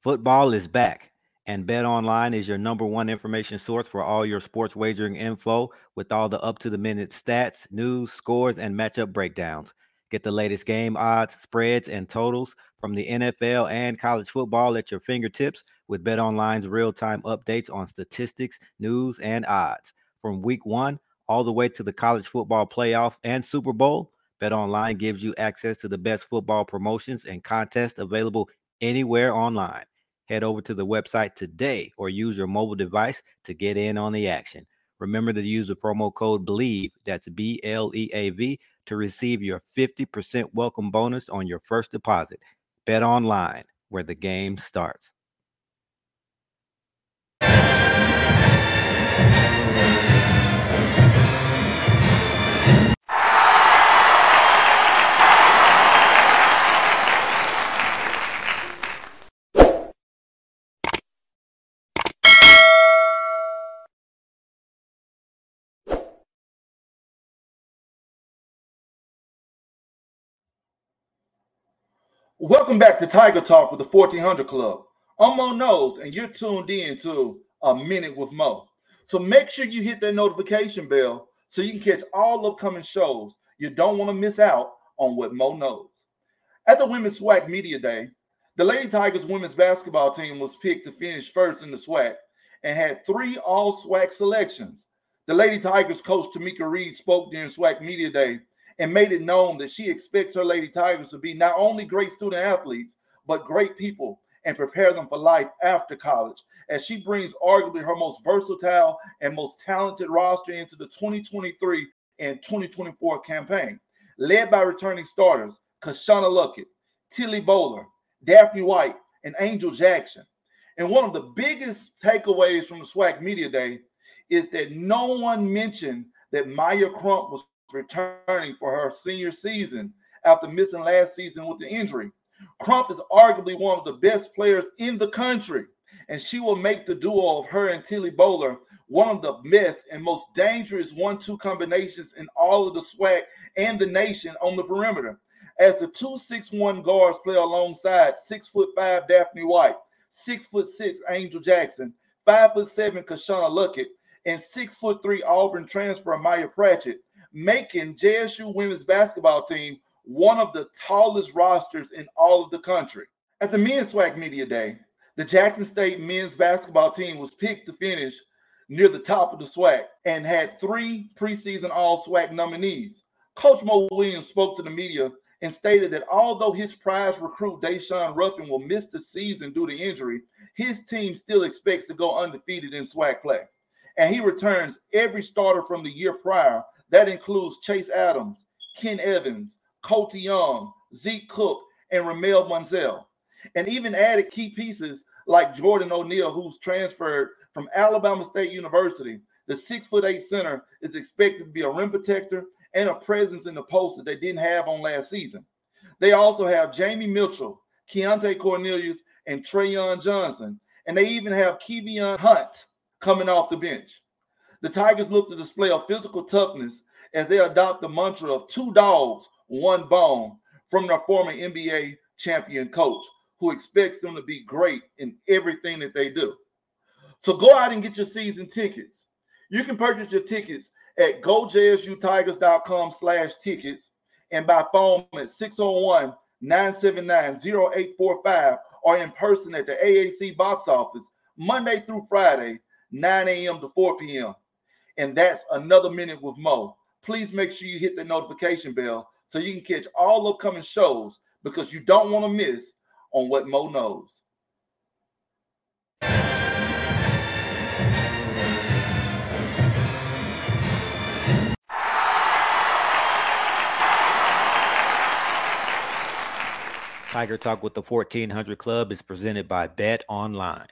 Football is back, and Bet Online is your number one information source for all your sports wagering info with all the up to the minute stats, news, scores, and matchup breakdowns. Get the latest game odds, spreads, and totals from the NFL and college football at your fingertips with Bet Online's real time updates on statistics, news, and odds. From week one all the way to the college football playoff and Super Bowl, Bet Online gives you access to the best football promotions and contests available anywhere online. Head over to the website today or use your mobile device to get in on the action. Remember to use the promo code BELIEVE, that's B L E A V, to receive your 50% welcome bonus on your first deposit. Bet online, where the game starts. Welcome back to Tiger Talk with the 1400 Klub. I'm Moe Knows, and you're tuned in to A Minute with Moe. So make sure you hit that notification bell so you can catch all upcoming shows. You don't want to miss out on what Moe knows. At the Women's SWAC Media Day, the Lady Tigers women's basketball team was picked to finish first in the SWAC and had three all SWAC selections. The Lady Tigers coach Tomekia Reed spoke during SWAC Media Day and made it known that she expects her Lady Tigers to be not only great student athletes, but great people and prepare them for life after college as she brings arguably her most versatile and most talented roster into the 2023 and 2024 campaign, led by returning starters Kashana Luckett, Tilly Bowler, Daphne White, and Angel Jackson. And one of the biggest takeaways from the SWAC Media Day is that no one mentioned that Maya Crump was returning for her senior season after missing last season with the injury. Crump is arguably one of the best players in the country, and she will make the duo of her and Tilly Bowler one of the best and most dangerous one-two combinations in all of the SWAC and the nation on the perimeter. As the two six-one guards play alongside six foot five Daphne White, six foot six Angel Jackson, five foot seven Kashana Luckett, and six foot three Auburn transfer Maya Pratchett, making JSU women's basketball team one of the tallest rosters in all of the country. At the men's SWAC Media Day, the Jackson State men's basketball team was picked to finish near the top of the SWAC and had three preseason All SWAC nominees. Coach Mo Williams spoke to the media and stated that although his prize recruit Daeshun Ruffin will miss the season due to injury, his team still expects to go undefeated in SWAC play. And he returns every starter from the year prior that includes Chase Adams, Ken Evans, Coltie Young, Zeke Cook, and Romelle Mansel. And even added key pieces like Jordan O'Neal, who's transferred from Alabama State University. The six foot eight center is expected to be a rim protector and a presence in the post that they didn't have on last season. They also have Jamie Mitchell, Keontae Cornelius, and Trayon Johnson. And they even have Kevion Hunt coming off the bench. The Tigers look to display a physical toughness as they adopt the mantra of two dogs, one bone from their former NBA champion coach, who expects them to be great in everything that they do. So go out and get your season tickets. You can purchase your tickets at gojsutigers.com slash tickets and by phone at 601 979 0845 or in person at the AAC box office Monday through Friday, 9 a.m. to 4 p.m. And that's another minute with Moe. Please make sure you hit the notification bell so you can catch all upcoming shows because you don't want to miss on what Moe knows. Tiger Talk with the 1400 Klub is presented by Bet Online.